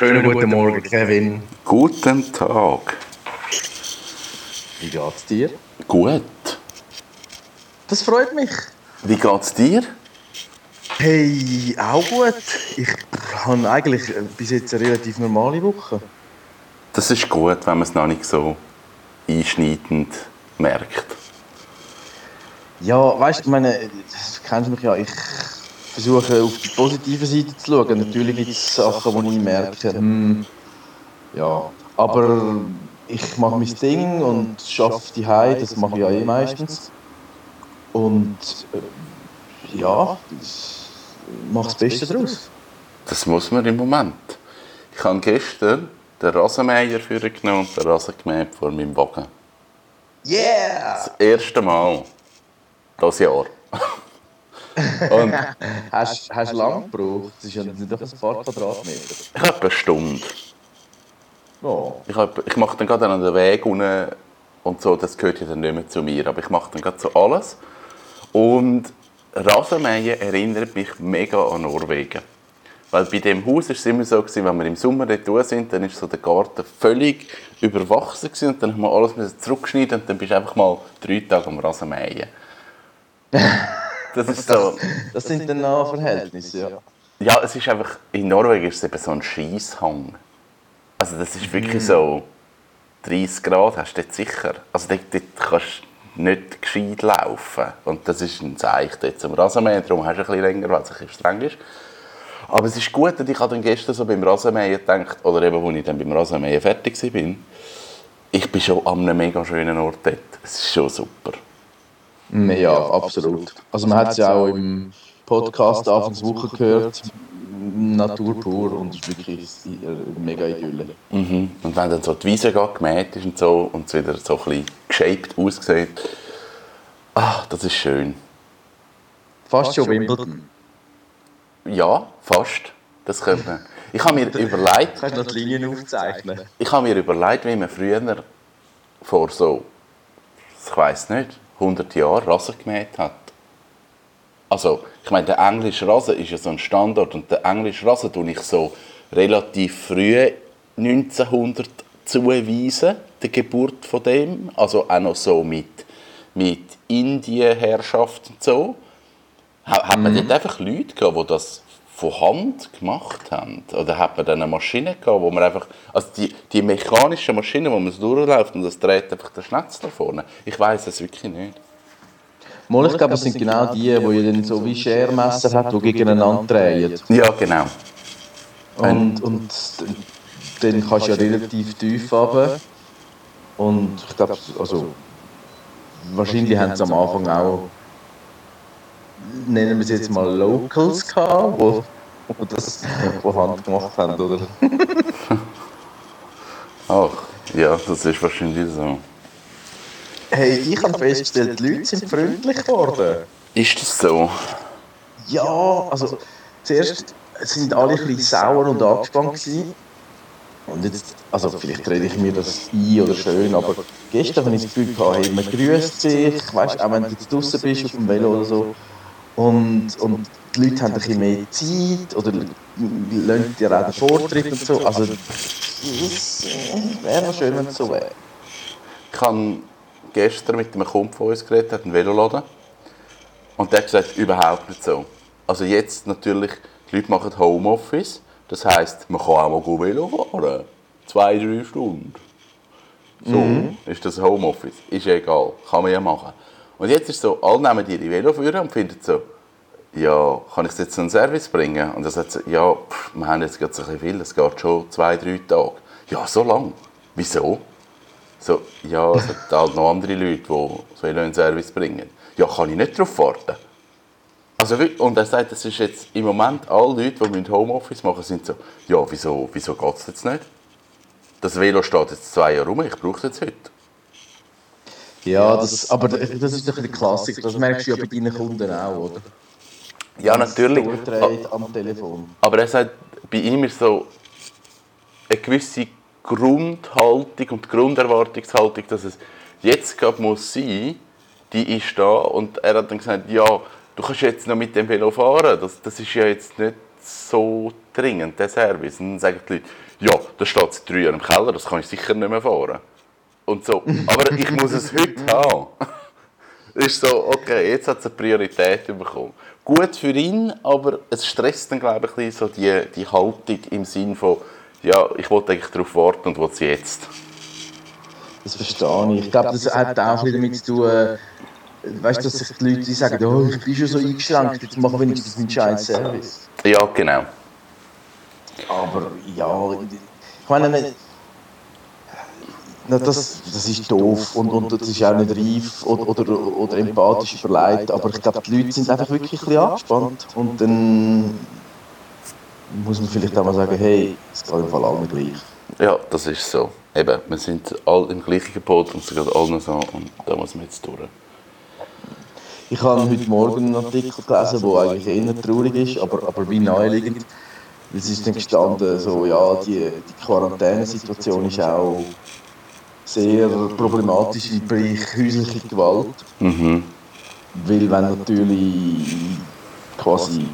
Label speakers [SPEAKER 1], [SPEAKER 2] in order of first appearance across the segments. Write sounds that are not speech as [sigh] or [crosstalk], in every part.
[SPEAKER 1] Schönen guten Morgen, Kevin.
[SPEAKER 2] Guten Tag.
[SPEAKER 1] Wie geht's dir?
[SPEAKER 2] Gut.
[SPEAKER 1] Das freut mich.
[SPEAKER 2] Wie geht's dir?
[SPEAKER 1] Hey, auch gut. Ich habe eigentlich bis jetzt eine relativ normale Woche.
[SPEAKER 2] Das ist gut, wenn man es noch nicht so einschneidend merkt.
[SPEAKER 1] Ja, weißt du, ich meine, du kennst mich ja, ich versuche auf die positive Seite zu schauen. Natürlich gibt es Sachen, die ich merke, hm, ja, aber ich mache mein Ding und schaffe die Hause, das mache ich ja eh meistens. Und äh, ja, mache das Beste daraus.
[SPEAKER 2] Das muss man im Moment. Ich habe gestern den Rasenmäher genommen und den Rasen gemäht vor meinem Wagen.
[SPEAKER 1] Yeah!
[SPEAKER 2] Das erste Mal. Das Jahr. [laughs] [laughs]
[SPEAKER 1] und hast du lange gebraucht? Das ist ja nicht doch ein paar Quadratmeter.
[SPEAKER 2] Ich habe eine Stunde.
[SPEAKER 1] Oh.
[SPEAKER 2] Ich, hab, ich mache dann gerade an den Weg unten und so, das gehört ja dann nicht mehr zu mir, aber ich mache dann gerade so alles. Und Rasenmähen erinnert mich mega an Norwegen. Weil bei dem Haus war es immer so, gewesen, wenn wir im Sommer dort sind, dann war so der Garten völlig überwachsen gewesen, und dann haben wir alles zurückgeschnitten und dann bist du einfach mal drei Tage am Rasenmähen. [laughs]
[SPEAKER 1] Das ist so. Das sind dann auch Verhältnisse, ja.
[SPEAKER 2] Ja, es ist einfach, in Norwegen ist es eben so ein Scheisshang. Also das ist wirklich mm. so 30 Grad hast du dort sicher. Also dort, dort kannst du nicht gescheit laufen. Und das ist ein Zeichen dort zum Rasenmähen, darum hast du ein bisschen länger, weil es ein bisschen streng ist. Aber es ist gut, und ich habe dann gestern so beim Rasenmähen gedacht, oder eben, als ich dann beim Rasenmähen fertig war, ich bin schon an einem mega schönen Ort dort. Es ist schon super.
[SPEAKER 1] Ja, absolut. Also man hat es ja auch im Podcast Anfangswoche gehört, Natur pur und es ist wirklich mega Idylle.
[SPEAKER 2] Mhm. Und wenn dann so die Wiese gemäht ist und so und es wieder so ein bisschen geshaped aussieht, ach, das ist schön.
[SPEAKER 1] Fast schon Wimbledon.
[SPEAKER 2] Ja, fast. Das könnte man. Ich habe mir [laughs] überlegt...
[SPEAKER 1] Kannst du noch die Linien aufzeichnen?
[SPEAKER 2] Ich habe mir überlegt, wie man früher vor so, ich weiß nicht, 100 Jahren Rasen gemäht hat. Also, ich meine, der englische Rasen ist ja so ein Standard und der englische Rasen tue ich so relativ früh 1900 zuweisen, der Geburt von dem. Also auch noch so mit, mit Indienherrschaft und so. Hat man mhm. dort einfach Leute gehabt, die das von Hand gemacht haben? Oder hat man dann eine Maschine gehabt, wo man einfach, also die, die mechanische Maschine, wo man es durchläuft und das dreht einfach der Schnetz da vorne? Ich weiß es wirklich nicht.
[SPEAKER 1] Mal, ich glaube, es sind genau die, die dann so wie Schermesser hat, die gegeneinander drehen.
[SPEAKER 2] Ja, genau.
[SPEAKER 1] Und, und dann kannst du ja relativ tief runter. Und ich glaube, also, wahrscheinlich haben sie am Anfang auch, nennen wir es jetzt mal Locals gehabt, die, die das von Hand gemacht haben, oder? [laughs]
[SPEAKER 2] Ach, ja, das ist wahrscheinlich so.
[SPEAKER 1] Hey, ich habe festgestellt, die Leute sind freundlich geworden.
[SPEAKER 2] Ist das so?
[SPEAKER 1] Ja, also zuerst sind alle ein bisschen sauer und angespannt gewesen. Und jetzt, also vielleicht rede ich mir das ein oder schön, aber gestern habe ich das Gefühl gehabt, hey, man grüßt sich, weißt, auch wenn du jetzt draußen bist auf dem Velo oder so. Und, und die Leute haben ein bisschen mehr Zeit oder lassen dir auch den Vortritt und so. Also es wäre schön, wenn es so wäre.
[SPEAKER 2] Ich kann gestern mit einem Kumpel von uns geredet, hat einen Veloladen. Und der hat gesagt, überhaupt nicht so. Also jetzt natürlich, die Leute machen Homeoffice. Das heisst, man kann auch mal Velo fahren. Zwei, drei Stunden. So mhm. ist das Homeoffice. Ist egal, kann man ja machen. Und jetzt ist es so, alle nehmen ihre Velo für und finden so, ja, kann ich es jetzt einen Service bringen? Und er sagt so, ja, pff, wir haben jetzt gerade so viel, es geht schon zwei, drei Tage. Ja, so lang. Wieso? So, ja, es hat [laughs] halt noch andere Leute, die so einen Service bringen. Ja, kann ich nicht darauf warten. Also, und er sagt, das ist jetzt im Moment alle Leute, die Homeoffice machen, sind so, ja, wieso, wieso geht es jetzt nicht? Das Velo steht jetzt zwei Jahre rum, ich brauche es jetzt heute.
[SPEAKER 1] Ja, das, aber das ist doch ein Klassiker, das merkst du ja bei deinen Kunden auch, oder?
[SPEAKER 2] Ja, natürlich.
[SPEAKER 1] am Telefon.
[SPEAKER 2] Aber er sagt, bei ihm ist so eine gewisse Grundhaltung und Grunderwartungshaltung, dass es jetzt gerade muss sein, die ist da und er hat dann gesagt, ja, du kannst jetzt noch mit dem Velo fahren, das, das ist ja jetzt nicht so dringend, der Service. Und dann sagen die Leute, ja, da steht seit drei Jahren im Keller, das kann ich sicher nicht mehr fahren. Und so, aber ich muss es heute [laughs] haben. ist so, okay, jetzt hat es eine Priorität bekommen. Gut für ihn, aber es stresst dann, glaube ich, ein bisschen so die, die Haltung im Sinn von, ja, ich wollte eigentlich darauf warten und will es jetzt.
[SPEAKER 1] Das verstehe ich. Ich glaube, das hat auch bisschen damit zu tun, äh, weißt dass sich die Leute die sagen, oh, ich bin schon so eingeschränkt, jetzt mach wenigstens meinen scheiß Service.
[SPEAKER 2] Ja, genau.
[SPEAKER 1] Aber ja, ich meine, na, das, das ist doof und, und das ist auch nicht reif oder, oder, oder empathisch überlegt, aber ich glaube, die Leute sind einfach wirklich ein bisschen angespannt und dann muss man vielleicht auch mal sagen, hey, es geht im Fall allen gleich.
[SPEAKER 2] Ja, das ist so. Eben, wir sind alle im gleichen Boot und es geht allen so und da muss man jetzt durch.
[SPEAKER 1] Ich habe heute Morgen einen Artikel gelesen, der eigentlich eher traurig ist, aber, aber wie naheliegend. Es ist dann gestanden, so, ja, die, die Quarantänesituation ist auch sehr problematisch im Bereich häusliche Gewalt.
[SPEAKER 2] Mhm.
[SPEAKER 1] Weil wenn natürlich quasi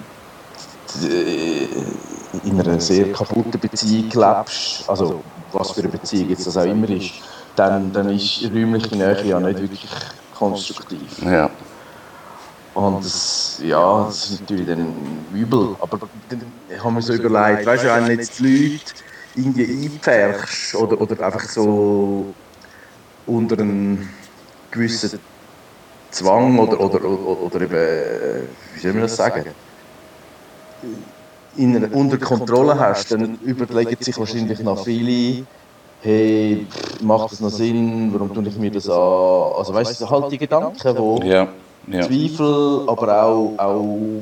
[SPEAKER 1] in einer sehr kaputten Beziehung lebst, also was für eine Beziehung jetzt das auch immer ist, dann, dann ist räumliche Nähe ja nicht wirklich konstruktiv.
[SPEAKER 2] Ja.
[SPEAKER 1] Und das, ja, das ist natürlich dann übel. Aber dann haben wir so überlegt, weißt du, wenn jetzt die Leute irgendwie einpferchst oder, oder einfach so unter einem gewissen Zwang oder, oder, oder, eben, wie soll man das sagen, in einer, unter Kontrolle hast, dann überlegen sich wahrscheinlich noch viele, hey, macht das noch Sinn, warum tue ich mir das an? Also weißt du, halt die Gedanken, wo
[SPEAKER 2] Ja. ja.
[SPEAKER 1] Zweifel, aber auch, auch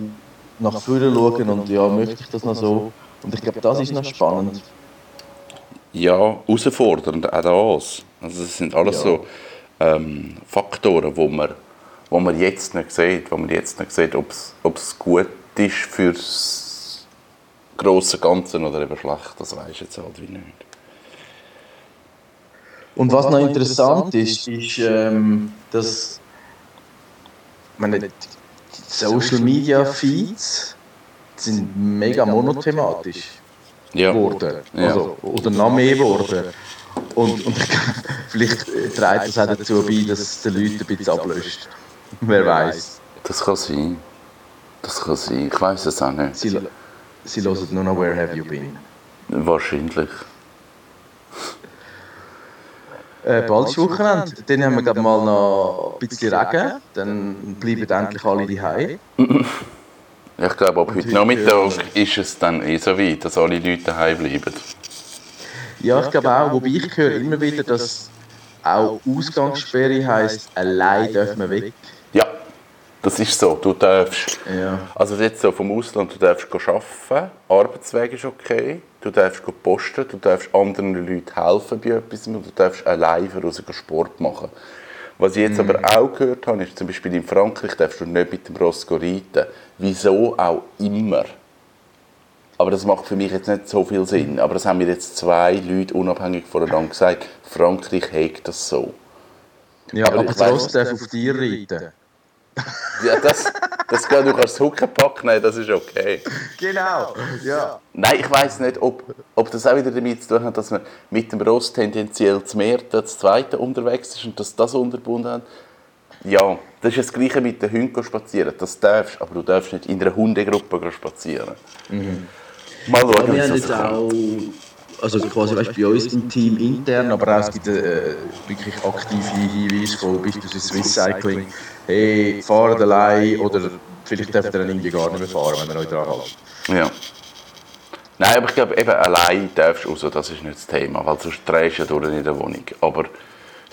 [SPEAKER 1] nach vorne schauen und ja, möchte ich das noch so? Und ich glaube, das ist noch spannend.
[SPEAKER 2] Ja, herausfordernd, auch das. Also das sind alles
[SPEAKER 1] Ja.
[SPEAKER 2] so ähm, Faktoren, wo man, wo man jetzt nicht sieht, wo man jetzt nicht sieht, ob es gut ist fürs grosse Ganze oder eben schlecht, das weiß ich jetzt halt wie nicht.
[SPEAKER 1] Und was noch interessant ist, ist, ähm, dass meine, die Social Media Feeds sind mega monothematisch
[SPEAKER 2] Ja,
[SPEAKER 1] geworden.
[SPEAKER 2] Ja.
[SPEAKER 1] Also, oder noch mehr geworden. Und, und [laughs] vielleicht trägt das auch dazu bei, dass es den Leuten ein bisschen ablöscht. Wer weiß.
[SPEAKER 2] das kann sein. Das kann sein, ich weiß es auch nicht.
[SPEAKER 1] Sie, sie hören nur noch Where Have You Been.
[SPEAKER 2] Wahrscheinlich.
[SPEAKER 1] Äh, bald ist Wochenende. Dann haben wir glaub, mal noch ein bisschen Regen. Dann bleiben endlich alle daheim. [laughs]
[SPEAKER 2] Ich glaube, ab heute
[SPEAKER 1] heute
[SPEAKER 2] Nachmittag ist es dann eh so weit, dass alle Leute daheim bleiben.
[SPEAKER 1] Ja, ich glaube auch. Wobei ich höre immer wieder, dass auch Ausgangssperre heisst, allein dürfen wir weg.
[SPEAKER 2] Ja, das ist so. Du darfst,
[SPEAKER 1] Ja.
[SPEAKER 2] also jetzt so vom Ausland, du darfst go arbeiten, Arbeitsweg ist okay, du darfst go posten, du darfst anderen Leuten helfen bei etwas und du darfst allein raus Sport machen. Was ich jetzt aber auch gehört habe, ist zum Beispiel in Frankreich darfst du nicht mit dem Ross reiten. Wieso auch immer. Aber das macht für mich jetzt nicht so viel Sinn. Aber das haben mir jetzt zwei Leute unabhängig voneinander gesagt. Frankreich hegt das so.
[SPEAKER 1] Ja,
[SPEAKER 2] Aber
[SPEAKER 1] aber,
[SPEAKER 2] ich
[SPEAKER 1] das
[SPEAKER 2] weiss-
[SPEAKER 1] Ross darf auf dir reiten.
[SPEAKER 2] Ja, das, das geht, du kannst das Huckepack nehmen, das ist okay.
[SPEAKER 1] Genau, ja.
[SPEAKER 2] Nein, ich weiß nicht, ob, ob das auch wieder damit zu tun hat, dass man mit dem Ross tendenziell zu mehr das zweite unterwegs ist und dass das unterbunden hat. Ja, das ist das Gleiche mit den Hunden spazieren. Das darfst, aber du darfst nicht in einer Hundegruppe spazieren. Mal schauen,
[SPEAKER 1] Wir haben jetzt auch, also quasi weißt, bei uns im Team intern, aber auch es gibt äh, wirklich aktive Hinweise von beispielsweise Swiss Cycling, hey, fahrt allein oder vielleicht dürft ihr dann irgendwie gar nicht mehr fahren, wenn ihr euch dran haltet.
[SPEAKER 2] Ja. Nein, aber ich glaube, eben allein darfst du raus, das ist nicht das Thema, weil sonst drehst du ja durch in der Wohnung. Aber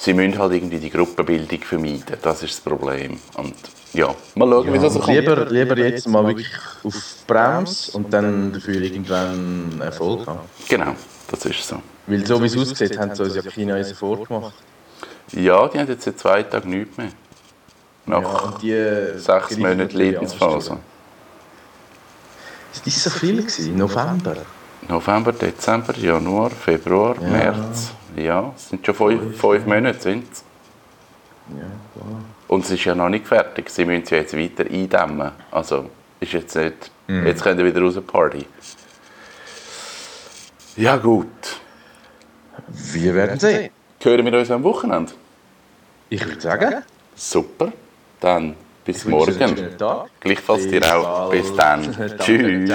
[SPEAKER 2] sie müssen halt irgendwie die Gruppenbildung vermeiden, das ist das Problem. Und ja, mal schauen, wie das kommt.
[SPEAKER 1] Lieber, lieber jetzt mal wirklich auf Brems und dann dafür irgendwann Erfolg haben.
[SPEAKER 2] Genau, das ist so.
[SPEAKER 1] Weil so wie es aussieht, haben sie uns ja China unseren vorgemacht.
[SPEAKER 2] Ja, die haben jetzt seit zwei Tagen nichts mehr. Nach
[SPEAKER 1] Ja,
[SPEAKER 2] sechs Monaten Lebensphase.
[SPEAKER 1] Es war so viel, gewesen, November.
[SPEAKER 2] November, Dezember, Januar, Februar,
[SPEAKER 1] Ja.
[SPEAKER 2] März. Ja, es sind schon fünf, fünf Monate. Sind's.
[SPEAKER 1] Ja, klar.
[SPEAKER 2] Und es ist ja noch nicht fertig. Sie müssen ja jetzt weiter eindämmen. Also, ist jetzt nicht. Jetzt könnt ihr wieder raus Party. Ja gut.
[SPEAKER 1] Wir werden sehen.
[SPEAKER 2] Hören wir uns am Wochenende?
[SPEAKER 1] Ich würde sagen,
[SPEAKER 2] Super. Dann bis morgen. Gleichfalls dir auch.
[SPEAKER 1] Bis
[SPEAKER 2] dann. [laughs]
[SPEAKER 1] Tschüss.